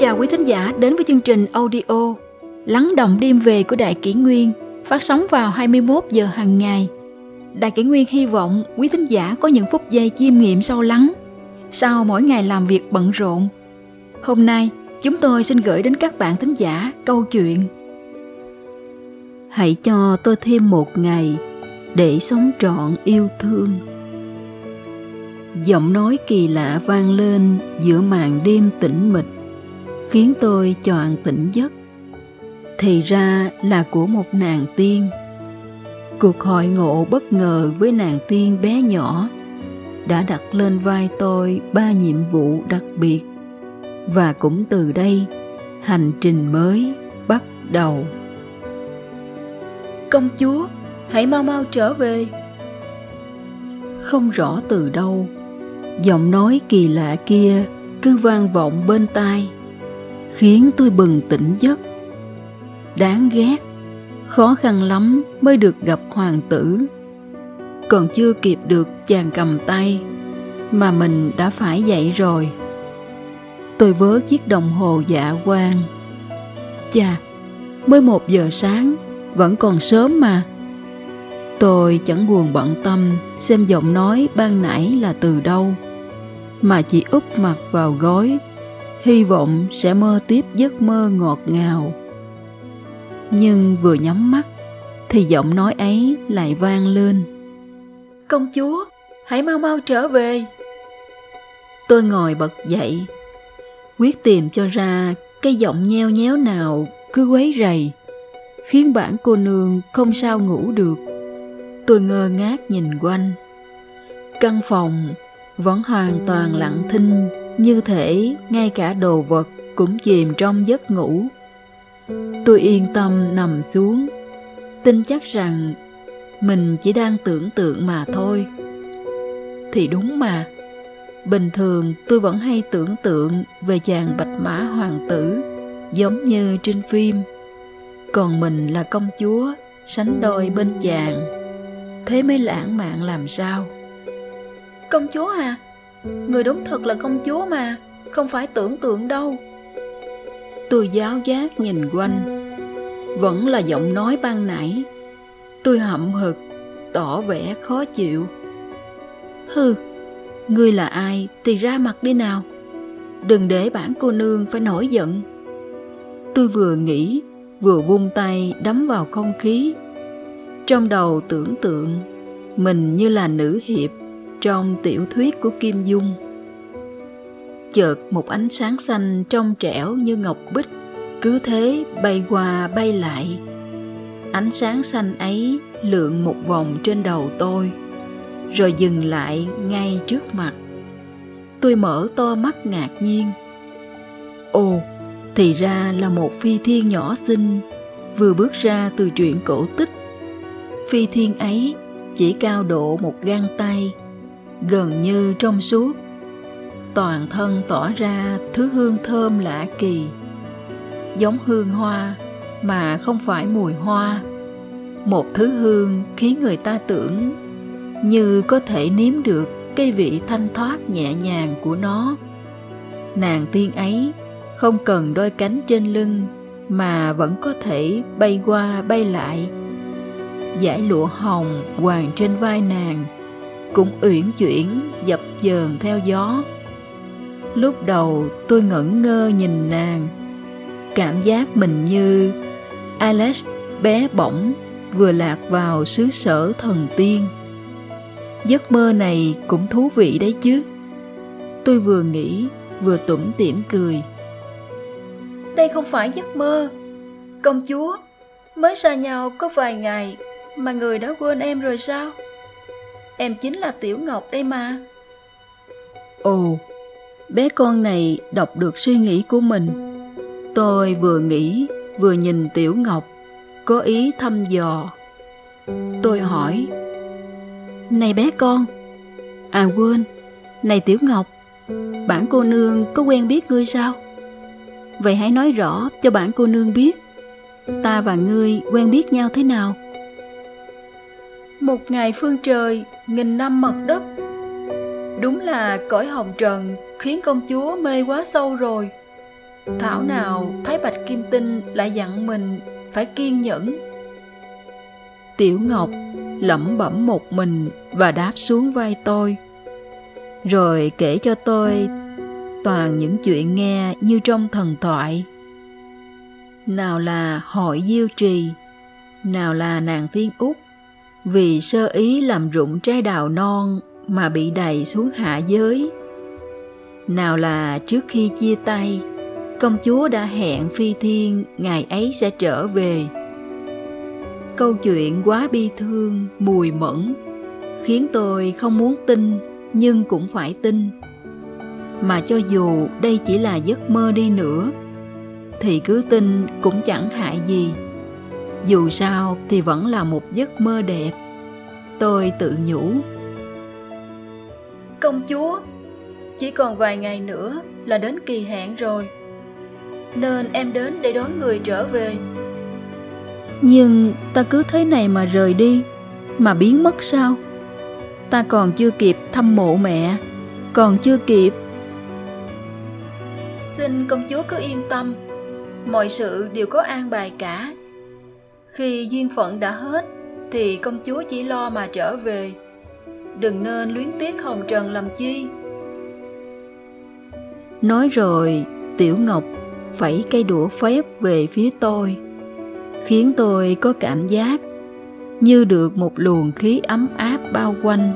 chào quý thính giả đến với chương trình audio Lắng động đêm về của Đại Kỷ Nguyên phát sóng vào 21 giờ hàng ngày. Đại Kỷ Nguyên hy vọng quý thính giả có những phút giây chiêm nghiệm sâu lắng sau mỗi ngày làm việc bận rộn. Hôm nay, chúng tôi xin gửi đến các bạn thính giả câu chuyện Hãy cho tôi thêm một ngày để sống trọn yêu thương. Giọng nói kỳ lạ vang lên giữa màn đêm tĩnh mịch khiến tôi choàng tỉnh giấc. Thì ra là của một nàng tiên. Cuộc hội ngộ bất ngờ với nàng tiên bé nhỏ đã đặt lên vai tôi ba nhiệm vụ đặc biệt. Và cũng từ đây hành trình mới bắt đầu. Công chúa hãy mau mau trở về. Không rõ từ đâu giọng nói kỳ lạ kia cứ vang vọng bên tai khiến tôi bừng tỉnh giấc. Đáng ghét, khó khăn lắm mới được gặp hoàng tử. Còn chưa kịp được chàng cầm tay mà mình đã phải dậy rồi. Tôi vớ chiếc đồng hồ dạ quang chà, mới một giờ sáng, vẫn còn sớm mà. Tôi chẳng buồn bận tâm xem giọng nói ban nãy là từ đâu, mà chỉ úp mặt vào gối hy vọng sẽ mơ tiếp giấc mơ ngọt ngào. Nhưng vừa nhắm mắt thì giọng nói ấy lại vang lên. Công chúa hãy mau mau trở về. Tôi ngồi bật dậy quyết tìm cho ra cái giọng nheo nhéo nào cứ quấy rầy khiến bản cô nương không sao ngủ được. Tôi ngơ ngác nhìn quanh. Căn phòng vẫn hoàn toàn lặng thinh như thể ngay cả đồ vật cũng chìm trong giấc ngủ. Tôi yên tâm nằm xuống, tin chắc rằng mình chỉ đang tưởng tượng mà thôi. Thì đúng mà, bình thường tôi vẫn hay tưởng tượng về chàng bạch mã hoàng tử giống như trên phim. Còn mình là công chúa, sánh đôi bên chàng, thế mới lãng mạn làm sao? Công chúa à người đúng thật là công chúa mà, không phải tưởng tượng đâu. Tôi giáo giác nhìn quanh. Vẫn là giọng nói ban nãy. Tôi hậm hực, tỏ vẻ khó chịu. Hừ, ngươi là ai thì ra mặt đi nào. Đừng để bản cô nương phải nổi giận. Tôi vừa nghĩ, vừa vung tay đấm vào không khí. Trong đầu tưởng tượng, mình như là nữ hiệp trong tiểu thuyết của kim dung. Chợt một ánh sáng xanh trong trẻo như ngọc bích, cứ thế bay qua bay lại. Ánh sáng xanh ấy lượn một vòng trên đầu tôi, rồi dừng lại ngay trước mặt. Tôi mở to mắt ngạc nhiên. Ồ, thì ra là một phi thiên nhỏ xinh, vừa bước ra từ truyện cổ tích. Phi thiên ấy chỉ cao độ một gang tay gần như trong suốt. Toàn thân tỏa ra thứ hương thơm lạ kỳ. Giống hương hoa, mà không phải mùi hoa. Một thứ hương khiến người ta tưởng như có thể nếm được cái vị thanh thoát nhẹ nhàng của nó. Nàng tiên ấy không cần đôi cánh trên lưng mà vẫn có thể bay qua bay lại. Dải lụa hồng hoàng trên vai nàng cũng uyển chuyển, dập dờn theo gió. Lúc đầu tôi ngẩn ngơ nhìn nàng, cảm giác mình như alex bé bỏng vừa lạc vào xứ sở thần tiên. Giấc mơ này cũng thú vị đấy chứ. Tôi vừa nghĩ, vừa tủm tỉm cười. Đây không phải giấc mơ. Công chúa, mới xa nhau có vài ngày mà người đã quên em rồi sao? Em chính là tiểu ngọc đây mà. Ồ, bé con này đọc được suy nghĩ của mình. Tôi vừa nghĩ, vừa nhìn tiểu ngọc, có ý thăm dò. Tôi hỏi, này bé con. À quên. Này tiểu ngọc, bản cô nương có quen biết ngươi sao? Vậy hãy nói rõ cho bản cô nương biết. Ta và ngươi quen biết nhau thế nào? Một ngày phương trời, nghìn năm mật đất. Đúng là cõi hồng trần khiến công chúa mê quá sâu rồi. Thảo nào thái bạch kim tinh lại dặn mình phải kiên nhẫn. Tiểu ngọc lẩm bẩm một mình và đáp xuống vai tôi. Rồi kể cho tôi toàn những chuyện nghe như trong thần thoại. Nào là hội diêu trì, nào là nàng tiên út vì sơ ý làm rụng trái đào non mà bị đầy xuống hạ giới. Nào là trước khi chia tay, công chúa đã hẹn phi thiên ngày ấy sẽ trở về. Câu chuyện quá bi thương, mùi mẫn, khiến tôi không muốn tin nhưng cũng phải tin. Mà cho dù đây chỉ là giấc mơ đi nữa, thì cứ tin cũng chẳng hại gì dù sao thì vẫn là một giấc mơ đẹp. Tôi tự nhủ. Công chúa chỉ còn vài ngày nữa là đến kỳ hạn rồi. Nên em đến để đón người trở về. Nhưng ta cứ thế này mà rời đi mà biến mất sao? Ta còn chưa kịp thăm mộ mẹ còn chưa kịp. Xin công chúa cứ yên tâm mọi sự đều có an bài cả khi duyên phận đã hết, thì công chúa chỉ lo mà trở về. Đừng nên luyến tiếc hồng trần làm chi. Nói rồi, tiểu ngọc phẩy cây đũa phép về phía tôi, khiến tôi có cảm giác như được một luồng khí ấm áp bao quanh.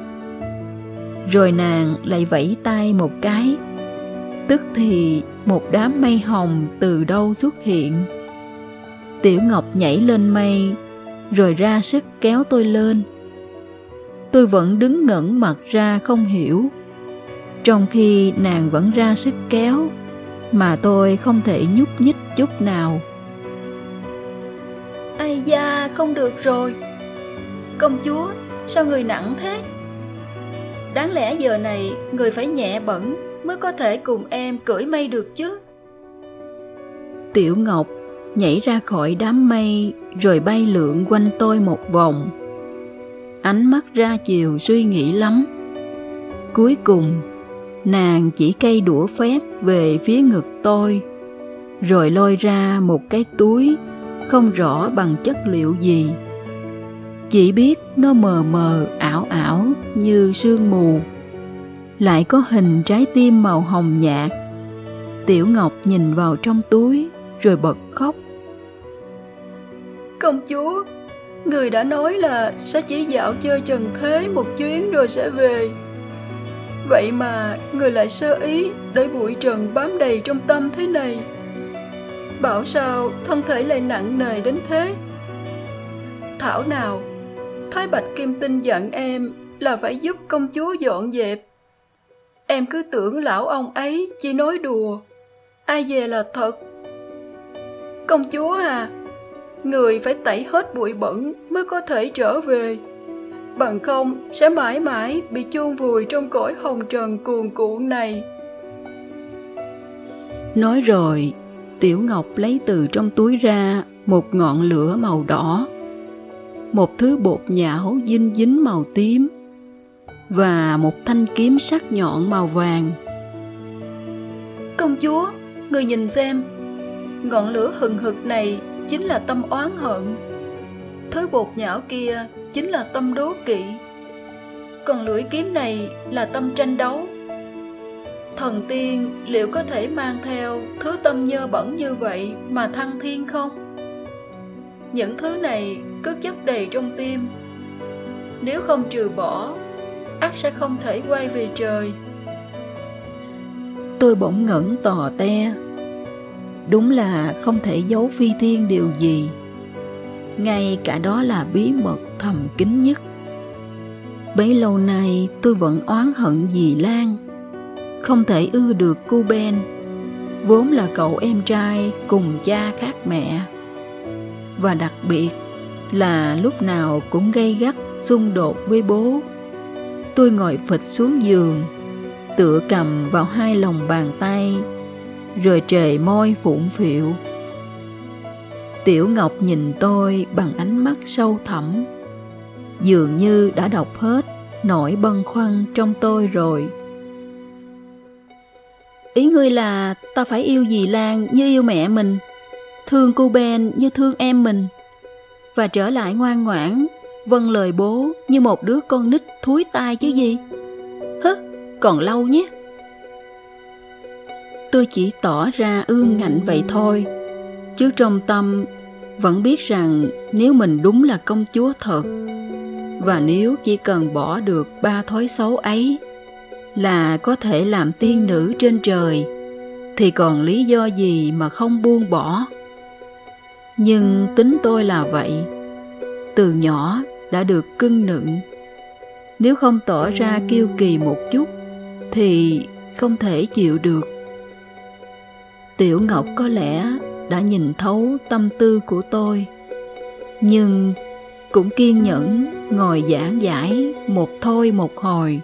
Rồi nàng lại vẫy tay một cái, tức thì một đám mây hồng từ đâu xuất hiện tiểu ngọc nhảy lên mây rồi ra sức kéo tôi lên. Tôi vẫn đứng ngẩn mặt ra không hiểu. Trong khi nàng vẫn ra sức kéo mà tôi không thể nhúc nhích chút nào. Ai da không được rồi. Công chúa sao người nặng thế? Đáng lẽ giờ này người phải nhẹ bẩn mới có thể cùng em cưỡi mây được chứ? Tiểu ngọc nhảy ra khỏi đám mây rồi bay lượn quanh tôi một vòng. Ánh mắt ra chiều suy nghĩ lắm. Cuối cùng, nàng chỉ cây đũa phép về phía ngực tôi, rồi lôi ra một cái túi không rõ bằng chất liệu gì. Chỉ biết nó mờ mờ, ảo ảo như sương mù. Lại có hình trái tim màu hồng nhạt. Tiểu ngọc nhìn vào trong túi rồi bật khóc. Công chúa, người đã nói là sẽ chỉ dạo chơi trần thế một chuyến rồi sẽ về. Vậy mà người lại sơ ý để bụi trần bám đầy trong tâm thế này. Bảo sao thân thể lại nặng nề đến thế? Thảo nào, thái bạch kim tinh dặn em là phải giúp công chúa dọn dẹp. Em cứ tưởng lão ông ấy chỉ nói đùa. Ai về là thật công chúa à. Người phải tẩy hết bụi bẩn mới có thể trở về. Bằng không sẽ mãi mãi bị chôn vùi trong cõi hồng trần cuồn cuộn này. Nói rồi tiểu ngọc lấy từ trong túi ra một ngọn lửa màu đỏ. Một thứ bột nhão dinh dính màu tím và một thanh kiếm sắc nhọn màu vàng. Công chúa người nhìn xem ngọn lửa hừng hực này chính là tâm oán hận. Thứ bột nhão kia chính là tâm đố kỵ. Còn lưỡi kiếm này là tâm tranh đấu. Thần tiên liệu có thể mang theo thứ tâm nhơ bẩn như vậy mà thăng thiên không? Những thứ này cứ chất đầy trong tim. Nếu không trừ bỏ ắt sẽ không thể quay về trời. Tôi bỗng ngẩn tò te đúng là không thể giấu phi thiên điều gì. Ngay cả đó là bí mật thầm kín nhất. Bấy lâu nay tôi vẫn oán hận dì lan. Không thể ưa được cu ben. Vốn là cậu em trai cùng cha khác mẹ. Và đặc biệt là lúc nào cũng gây gắt, xung đột với bố. Tôi ngồi phịch xuống giường, tựa cầm vào hai lòng bàn tay rồi trề môi phụng phịu tiểu ngọc nhìn tôi bằng ánh mắt sâu thẳm dường như đã đọc hết nỗi băn khoăn trong tôi rồi ý ngươi là ta phải yêu dì Lan như yêu mẹ mình, thương cô Ben như thương em mình, và trở lại ngoan ngoãn, vâng lời bố như một đứa con nít thúi tai chứ gì. Hứ, còn lâu nhé. Tôi chỉ tỏ ra ương ngạnh vậy thôi, chứ trong tâm vẫn biết rằng nếu mình đúng là công chúa thật và nếu chỉ cần bỏ được ba thói xấu ấy là có thể làm tiên nữ trên trời thì còn lý do gì mà không buông bỏ? Nhưng tính tôi là vậy từ nhỏ đã được cưng nựng. Nếu không tỏ ra kiêu kỳ một chút thì không thể chịu được tiểu ngọc có lẽ đã nhìn thấu tâm tư của tôi, nhưng cũng kiên nhẫn ngồi giảng giải một thôi một hồi.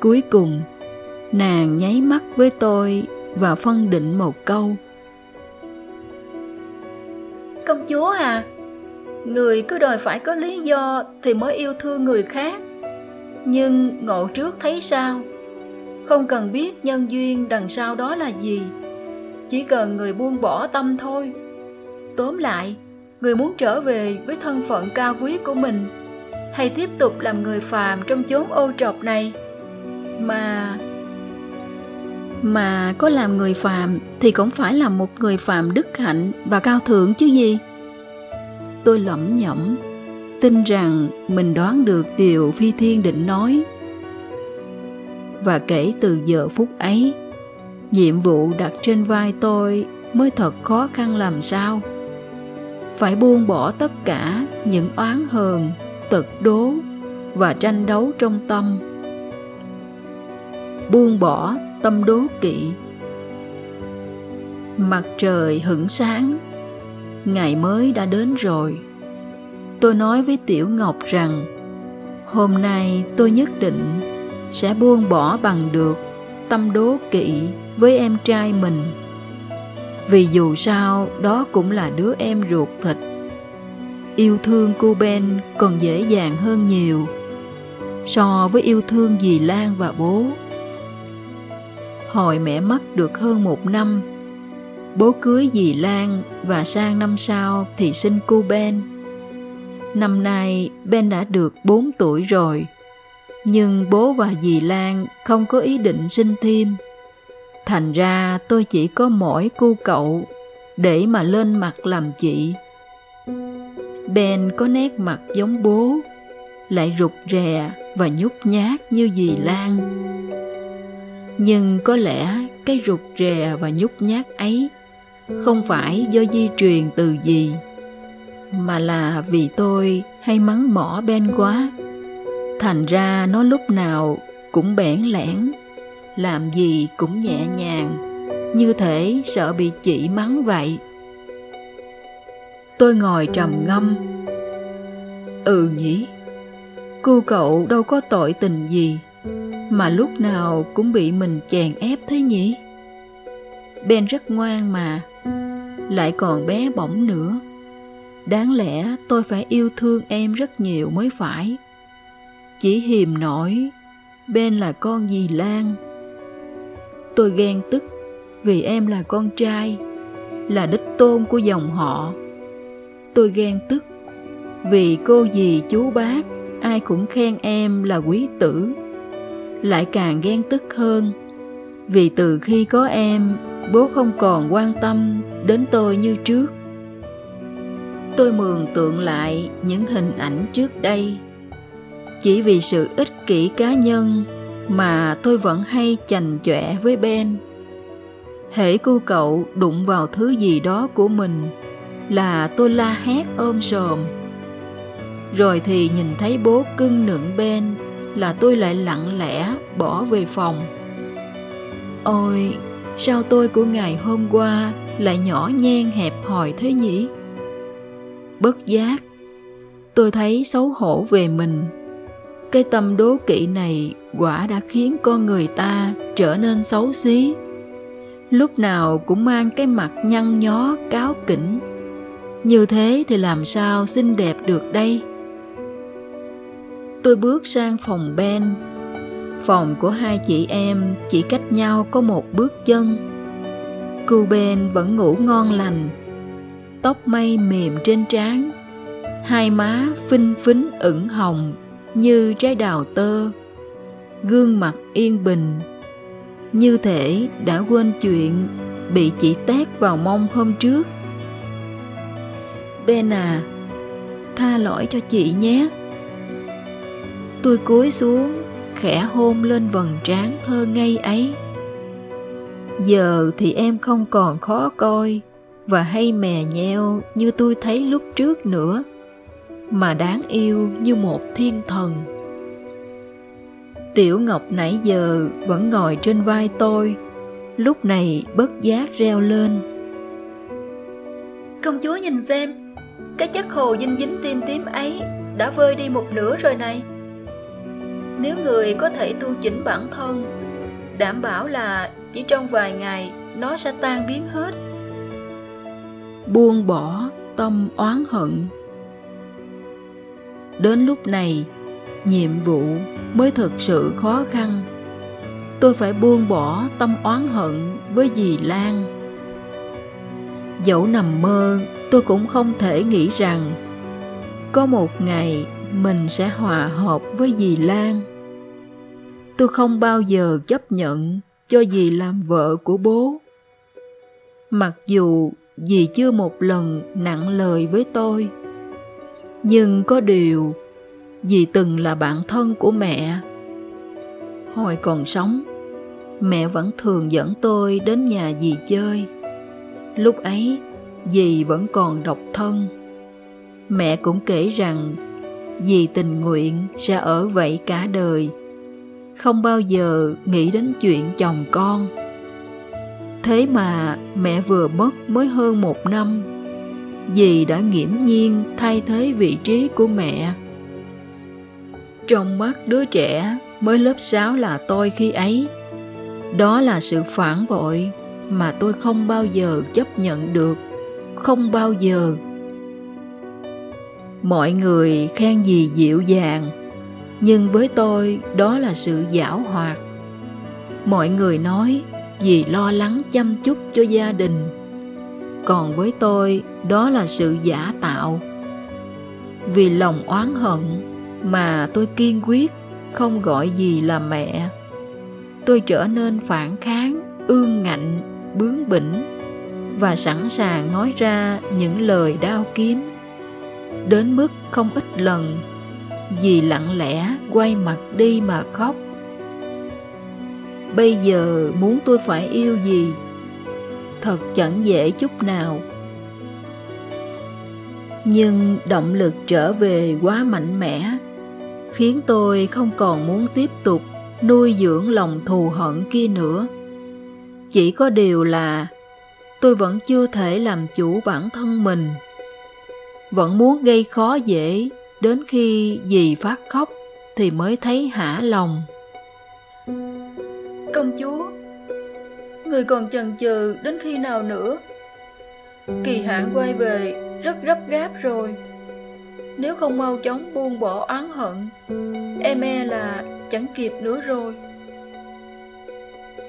Cuối cùng, nàng nháy mắt với tôi và phân định một câu. Công chúa à người cứ đòi phải có lý do thì mới yêu thương người khác. Nhưng ngộ trước thấy sao? Không cần biết nhân duyên đằng sau đó là gì chỉ cần người buông bỏ tâm thôi. Tóm lại, người muốn trở về với thân phận cao quý của mình, hay tiếp tục làm người phàm trong chốn ô trọc này? Mà mà có làm người phàm thì cũng phải là một người phàm đức hạnh và cao thượng chứ gì? Tôi lẩm nhẩm, tin rằng mình đoán được điều phi thiên định nói. Và kể từ giờ phút ấy nhiệm vụ đặt trên vai tôi mới thật khó khăn làm sao. Phải buông bỏ tất cả những oán hờn, tật đố và tranh đấu trong tâm. Buông bỏ tâm đố kỵ. Mặt trời hửng sáng, ngày mới đã đến rồi. Tôi nói với tiểu ngọc rằng, hôm nay tôi nhất định sẽ buông bỏ bằng được tâm đố kỵ với em trai mình. Vì dù sao, đó cũng là đứa em ruột thịt. Yêu thương cô ben còn dễ dàng hơn nhiều so với yêu thương dì lan và bố. Hồi mẹ mất được hơn một năm, bố cưới dì lan và sang năm sau thì sinh cô ben. Năm nay, ben đã được 4 tuổi rồi, nhưng bố và dì lan không có ý định sinh thêm thành ra tôi chỉ có mỗi cu cậu để mà lên mặt làm chị. Ben có nét mặt giống bố, lại rụt rè và nhút nhát như dì lan. Nhưng có lẽ cái rụt rè và nhút nhát ấy không phải do di truyền từ gì mà là vì tôi hay mắng mỏ ben quá. Thành ra nó lúc nào cũng bẽn lẽn làm gì cũng nhẹ nhàng, như thể sợ bị chỉ mắng vậy. Tôi ngồi trầm ngâm. Ừ nhỉ cô cậu đâu có tội tình gì, mà lúc nào cũng bị mình chèn ép thế nhỉ? Ben rất ngoan mà, lại còn bé bỏng nữa. Đáng lẽ tôi phải yêu thương em rất nhiều mới phải. Chỉ hiềm nổi ben là con dì lan tôi ghen tức, vì em là con trai, là đích tôn của dòng họ. Tôi ghen tức, vì cô dì chú bác, ai cũng khen em là quý tử. Lại càng ghen tức hơn, vì từ khi có em, bố không còn quan tâm đến tôi như trước. Tôi mường tượng lại những hình ảnh trước đây. Chỉ vì sự ích kỷ cá nhân mà tôi vẫn hay chành chọe với ben. Hễ cô cậu đụng vào thứ gì đó của mình là tôi la hét ôm sòm. Rồi thì nhìn thấy bố cưng nựng ben là tôi lại lặng lẽ bỏ về phòng. Ôi, sao tôi của ngày hôm qua lại nhỏ nhen hẹp hòi thế nhỉ? Bất giác, tôi thấy xấu hổ về mình. Cái tâm đố kỵ này quả đã khiến con người ta trở nên xấu xí. Lúc nào cũng mang cái mặt nhăn nhó, cáo kỉnh. Như thế thì làm sao xinh đẹp được đây? Tôi bước sang phòng ben. Phòng của hai chị em chỉ cách nhau có một bước chân. Cu ben vẫn ngủ ngon lành, tóc mây mềm trên trán, hai má phinh phính ửng hồng như trái đào tơ gương mặt yên bình. Như thể đã quên chuyện bị chị tét vào mông hôm trước. Bên à tha lỗi cho chị nhé. Tôi cúi xuống, khẽ hôn lên vầng trán thơ ngây ấy. Giờ thì em không còn khó coi và hay mè nheo như tôi thấy lúc trước nữa, mà đáng yêu như một thiên thần tiểu ngọc nãy giờ vẫn ngồi trên vai tôi. Lúc này bất giác reo lên. Công chúa nhìn xem cái chất hồ dinh dính tim tím ấy đã vơi đi một nửa rồi này. Nếu người có thể tu chỉnh bản thân đảm bảo là chỉ trong vài ngày nó sẽ tan biến hết. Buông bỏ tâm oán hận. Đến lúc này nhiệm vụ mới thực sự khó khăn. Tôi phải buông bỏ tâm oán hận với dì lan. Dẫu nằm mơ, tôi cũng không thể nghĩ rằng có một ngày mình sẽ hòa hợp với dì lan. Tôi không bao giờ chấp nhận cho dì làm vợ của bố. Mặc dù dì chưa một lần nặng lời với tôi, nhưng có điều vì từng là bạn thân của mẹ. Hồi còn sống, mẹ vẫn thường dẫn tôi đến nhà dì chơi. Lúc ấy, dì vẫn còn độc thân. Mẹ cũng kể rằng, dì tình nguyện sẽ ở vậy cả đời, không bao giờ nghĩ đến chuyện chồng con. Thế mà mẹ vừa mất mới hơn một năm, dì đã nghiễm nhiên thay thế vị trí của mẹ trong mắt đứa trẻ mới lớp 6 là tôi khi ấy. Đó là sự phản bội mà tôi không bao giờ chấp nhận được, không bao giờ. Mọi người khen gì dịu dàng, nhưng với tôi đó là sự giảo hoạt. Mọi người nói vì lo lắng chăm chút cho gia đình, còn với tôi đó là sự giả tạo. Vì lòng oán hận mà tôi kiên quyết không gọi gì là mẹ. Tôi trở nên phản kháng, ương ngạnh, bướng bỉnh và sẵn sàng nói ra những lời đau kiếm. Đến mức không ít lần vì lặng lẽ quay mặt đi mà khóc. Bây giờ muốn tôi phải yêu gì? Thật chẳng dễ chút nào. Nhưng động lực trở về quá mạnh mẽ khiến tôi không còn muốn tiếp tục nuôi dưỡng lòng thù hận kia nữa. Chỉ có điều là tôi vẫn chưa thể làm chủ bản thân mình. Vẫn muốn gây khó dễ, đến khi dì phát khóc thì mới thấy hả lòng. Công chúa, người còn chần chừ đến khi nào nữa? Kỳ hạn quay về rất gấp gáp rồi nếu không mau chóng buông bỏ oán hận em e là chẳng kịp nữa rồi.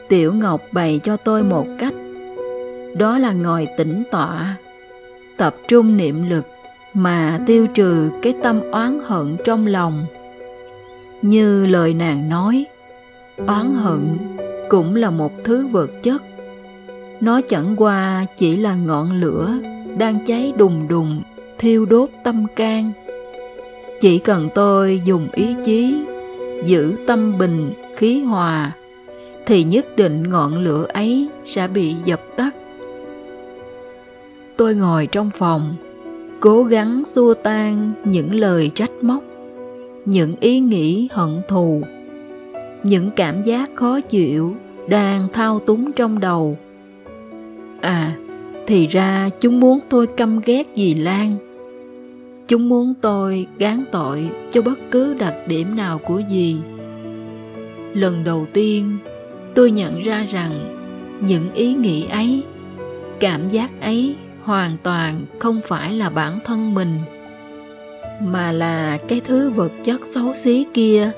Tiểu ngọc bày cho tôi một cách. Đó là ngồi tĩnh tọa, tập trung niệm lực mà tiêu trừ cái tâm oán hận trong lòng. Như lời nàng nói, oán hận cũng là một thứ vật chất. Nó chẳng qua chỉ là ngọn lửa đang cháy đùng đùng thiêu đốt tâm can. Chỉ cần tôi dùng ý chí giữ tâm bình, khí hòa, thì nhất định ngọn lửa ấy sẽ bị dập tắt. Tôi ngồi trong phòng, cố gắng xua tan những lời trách móc, những ý nghĩ hận thù, những cảm giác khó chịu đang thao túng trong đầu. À thì ra chúng muốn tôi căm ghét dì lan chúng muốn tôi gán tội cho bất cứ đặc điểm nào của gì. lần đầu tiên, tôi nhận ra rằng những ý nghĩ ấy, cảm giác ấy hoàn toàn không phải là bản thân mình, mà là cái thứ vật chất xấu xí kia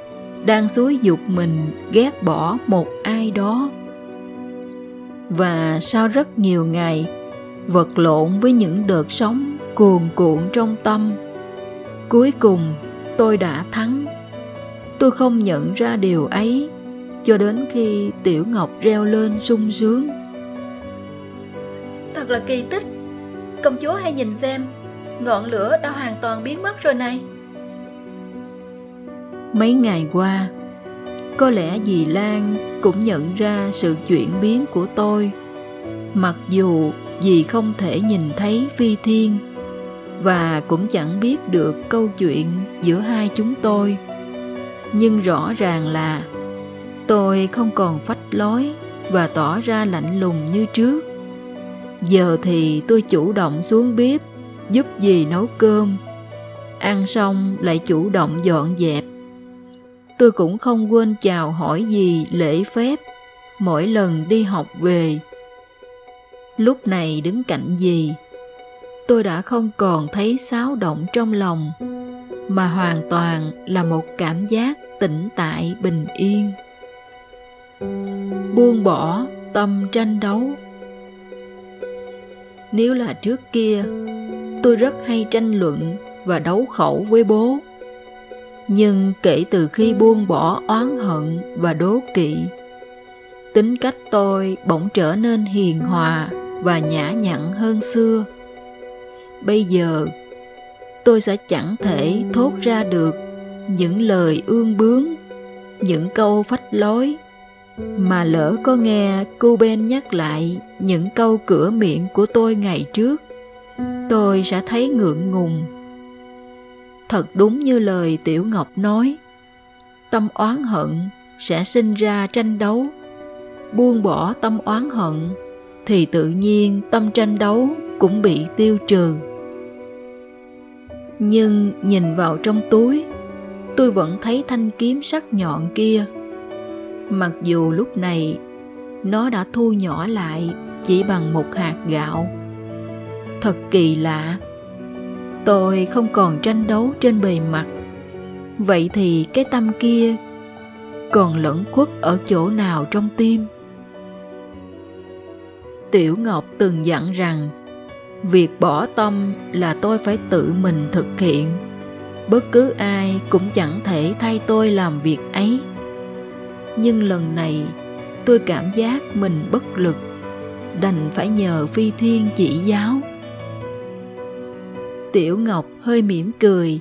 đang xúi dục mình ghét bỏ một ai đó và sau rất nhiều ngày vật lộn với những đợt sóng cuồn cuộn trong tâm. Cuối cùng tôi đã thắng. Tôi không nhận ra điều ấy cho đến khi tiểu ngọc reo lên sung sướng. Thật là kỳ tích. Công chúa hãy nhìn xem ngọn lửa đã hoàn toàn biến mất rồi này. Mấy ngày qua có lẽ dì lan cũng nhận ra sự chuyển biến của tôi. Mặc dù dì không thể nhìn thấy phi thiên và cũng chẳng biết được câu chuyện giữa hai chúng tôi. Nhưng rõ ràng là tôi không còn phách lối và tỏ ra lạnh lùng như trước. Giờ thì tôi chủ động xuống bếp, giúp dì nấu cơm. Ăn xong lại chủ động dọn dẹp. Tôi cũng không quên chào hỏi gì lễ phép mỗi lần đi học về. Lúc này đứng cạnh dì tôi đã không còn thấy xáo động trong lòng, mà hoàn toàn là một cảm giác tĩnh tại bình yên. Buông bỏ tâm tranh đấu. Nếu là trước kia, tôi rất hay tranh luận và đấu khẩu với bố. Nhưng kể từ khi buông bỏ oán hận và đố kỵ, tính cách tôi bỗng trở nên hiền hòa và nhã nhặn hơn xưa bây giờ, tôi sẽ chẳng thể thốt ra được những lời ương bướng, những câu phách lối, mà lỡ có nghe cô Ben nhắc lại những câu cửa miệng của tôi ngày trước, tôi sẽ thấy ngượng ngùng. Thật đúng như lời tiểu ngọc nói, tâm oán hận sẽ sinh ra tranh đấu. Buông bỏ tâm oán hận thì tự nhiên tâm tranh đấu cũng bị tiêu trừ. Nhưng nhìn vào trong túi, tôi vẫn thấy thanh kiếm sắc nhọn kia. Mặc dù lúc này, nó đã thu nhỏ lại chỉ bằng một hạt gạo. Thật kỳ lạ, tôi không còn tranh đấu trên bề mặt. Vậy thì cái tâm kia còn lẫn khuất ở chỗ nào trong tim? Tiểu ngọc từng dặn rằng việc bỏ tâm là tôi phải tự mình thực hiện. Bất cứ ai cũng chẳng thể thay tôi làm việc ấy. Nhưng lần này, tôi cảm giác mình bất lực, đành phải nhờ phi thiên chỉ giáo. Tiểu ngọc hơi mỉm cười.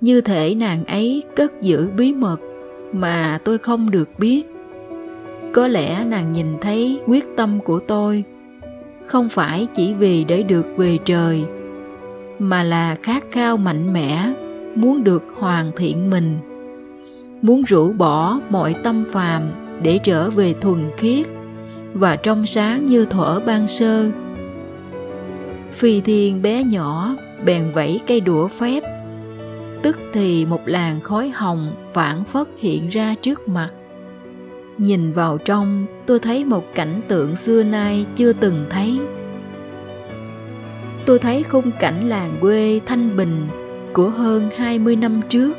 Như thể nàng ấy cất giữ bí mật mà tôi không được biết. Có lẽ nàng nhìn thấy quyết tâm của tôi không phải chỉ vì để được về trời, mà là khát khao mạnh mẽ, muốn được hoàn thiện mình, muốn rũ bỏ mọi tâm phàm để trở về thuần khiết và trong sáng như thuở ban sơ. Phi thiên bé nhỏ bèn vẫy cây đũa phép, tức thì một làn khói hồng phản phất hiện ra trước mặt nhìn vào trong, tôi thấy một cảnh tượng xưa nay chưa từng thấy. Tôi thấy khung cảnh làng quê thanh bình của hơn 20 năm trước.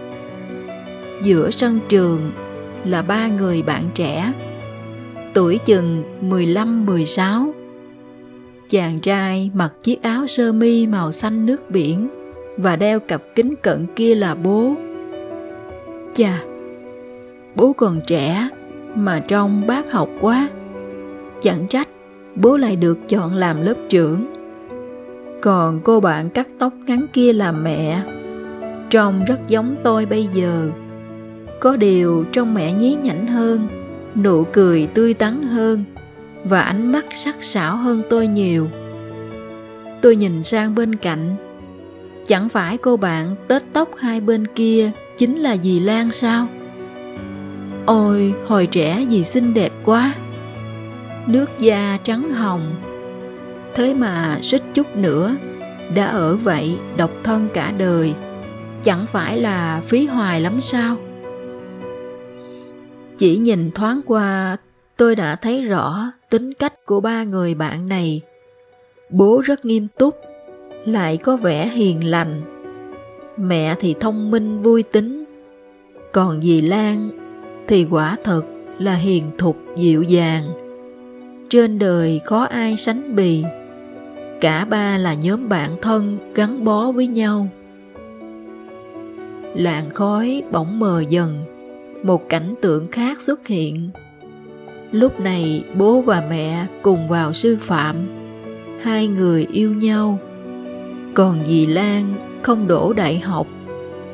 Giữa sân trường là ba người bạn trẻ, tuổi chừng 15-16 chàng trai mặc chiếc áo sơ mi màu xanh nước biển và đeo cặp kính cận kia là bố. Chà, bố còn trẻ mà trông bác học quá. Chẳng trách, bố lại được chọn làm lớp trưởng. Còn cô bạn cắt tóc ngắn kia là mẹ. Trông rất giống tôi bây giờ. Có điều trong mẹ nhí nhảnh hơn, nụ cười tươi tắn hơn, và ánh mắt sắc sảo hơn tôi nhiều. Tôi nhìn sang bên cạnh. Chẳng phải cô bạn tết tóc hai bên kia chính là dì lan sao? Ôi, hồi trẻ dì xinh đẹp quá. Nước da trắng hồng. Thế mà suýt chút nữa đã ở vậy độc thân cả đời. Chẳng phải là phí hoài lắm sao? Chỉ nhìn thoáng qua, tôi đã thấy rõ tính cách của ba người bạn này. Bố rất nghiêm túc, lại có vẻ hiền lành. Mẹ thì thông minh, vui tính. Còn dì lan thì quả thật là hiền thục dịu dàng. Trên đời khó ai sánh bì? Cả ba là nhóm bạn thân gắn bó với nhau. Làn khói bỗng mờ dần, một cảnh tượng khác xuất hiện. Lúc này, bố và mẹ cùng vào sư phạm. Hai người yêu nhau. Còn dì lan không đổ đại học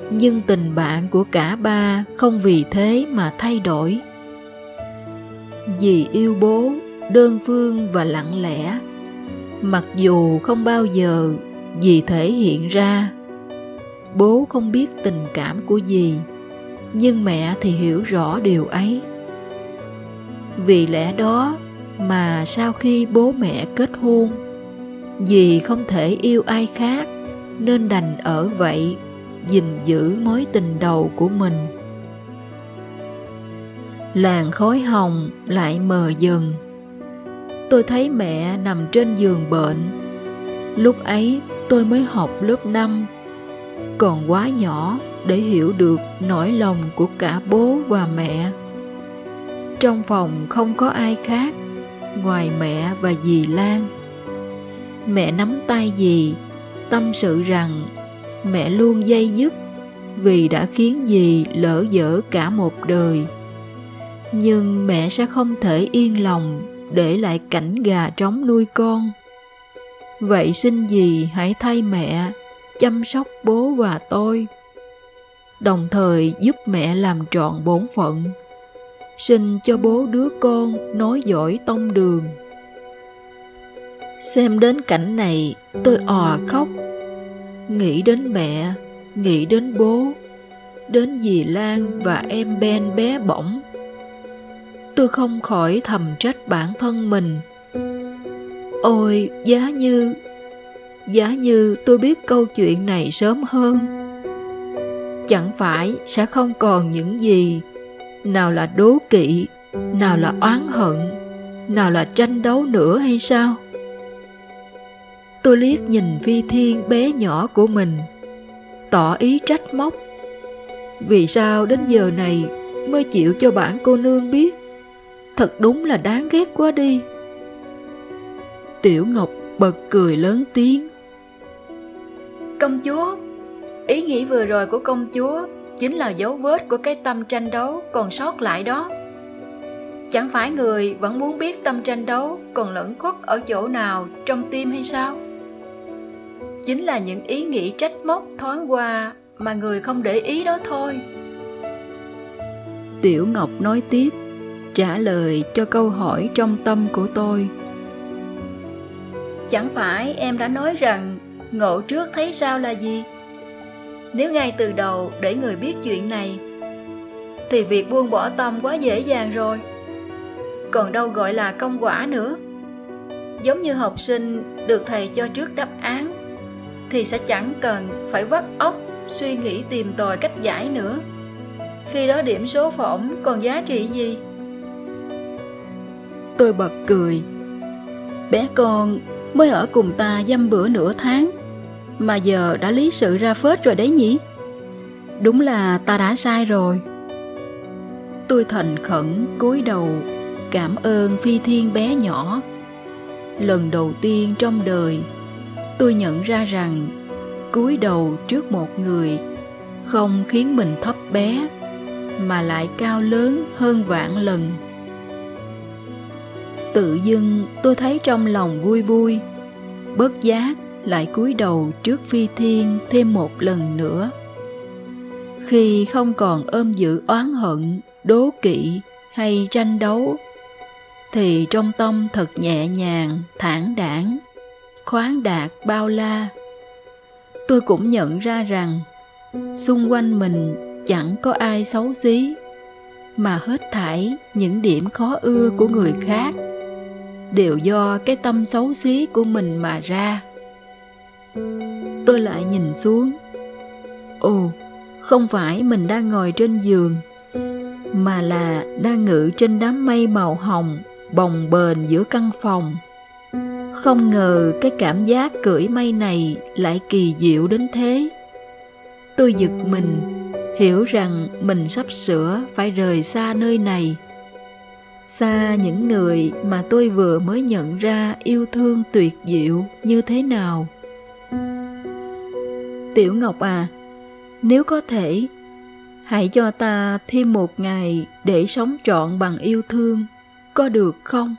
nhưng tình bạn của cả ba không vì thế mà thay đổi. Dì yêu bố, đơn phương và lặng lẽ, mặc dù không bao giờ dì thể hiện ra. Bố không biết tình cảm của dì, nhưng mẹ thì hiểu rõ điều ấy. Vì lẽ đó mà sau khi bố mẹ kết hôn, dì không thể yêu ai khác nên đành ở vậy gìn giữ mối tình đầu của mình. Làn khói hồng lại mờ dần. Tôi thấy mẹ nằm trên giường bệnh. Lúc ấy tôi mới học lớp 5 còn quá nhỏ để hiểu được nỗi lòng của cả bố và mẹ. Trong phòng không có ai khác, ngoài mẹ và dì lan. Mẹ nắm tay dì, tâm sự rằng mẹ luôn dây dứt vì đã khiến dì lỡ dở cả một đời. Nhưng mẹ sẽ không thể yên lòng để lại cảnh gà trống nuôi con. Vậy xin dì hãy thay mẹ chăm sóc bố và tôi, đồng thời giúp mẹ làm trọn bổn phận. Sinh cho bố đứa con nói giỏi tông đường. Xem đến cảnh này, tôi òa khóc nghĩ đến mẹ, nghĩ đến bố, đến dì lan và em ben bé bỏng. Tôi không khỏi thầm trách bản thân mình. Ôi, giá như giá như tôi biết câu chuyện này sớm hơn. Chẳng phải sẽ không còn những gì, nào là đố kỵ, nào là oán hận, nào là tranh đấu nữa hay sao? Tôi liếc nhìn phi thiên bé nhỏ của mình. Tỏ ý trách móc. Vì sao đến giờ này mới chịu cho bản cô nương biết? Thật đúng là đáng ghét quá đi. Tiểu ngọc bật cười lớn tiếng. Công chúa, ý nghĩ vừa rồi của công chúa chính là dấu vết của cái tâm tranh đấu còn sót lại đó. Chẳng phải người vẫn muốn biết tâm tranh đấu còn lẫn khuất ở chỗ nào trong tim hay sao? Chính là những ý nghĩ trách móc thoáng qua mà người không để ý đó thôi. Tiểu ngọc nói tiếp trả lời cho câu hỏi trong tâm của tôi. Chẳng phải em đã nói rằng ngộ trước thấy sao là gì? Nếu ngay từ đầu để người biết chuyện này thì việc buông bỏ tâm quá dễ dàng rồi. Còn đâu gọi là công quả nữa. Giống như học sinh được thầy cho trước đáp án thì sẽ chẳng cần phải vắt óc suy nghĩ tìm tòi cách giải nữa. Khi đó điểm số phỏng còn giá trị gì? Tôi bật cười. Bé con mới ở cùng ta dăm bữa nửa tháng, mà giờ đã lý sự ra phết rồi đấy nhỉ? Đúng là ta đã sai rồi. Tôi thành khẩn, cúi đầu, cảm ơn phi thiên bé nhỏ. Lần đầu tiên trong đời tôi nhận ra rằng, cúi đầu trước một người không khiến mình thấp bé, mà lại cao lớn hơn vạn lần. Tự dưng tôi thấy trong lòng vui vui bất giác lại cúi đầu trước phi thiên thêm một lần nữa. Khi không còn ôm giữ oán hận, đố kỵ hay tranh đấu, thì trong tâm thật nhẹ nhàng, thản đảng khoáng đạt bao la. Tôi cũng nhận ra rằng, xung quanh mình chẳng có ai xấu xí, mà hết thảy những điểm khó ưa của người khác đều do cái tâm xấu xí của mình mà ra. Tôi lại nhìn xuống. Ồ, không phải mình đang ngồi trên giường, mà là đang ngự trên đám mây màu hồng bồng bềnh giữa căn phòng không ngờ cái cảm giác cưỡi mây này lại kỳ diệu đến thế. Tôi giật mình, hiểu rằng mình sắp sửa phải rời xa nơi này. Xa những người mà tôi vừa mới nhận ra yêu thương tuyệt diệu như thế nào. Tiểu ngọc à nếu có thể, hãy cho ta thêm một ngày để sống trọn bằng yêu thương, có được không?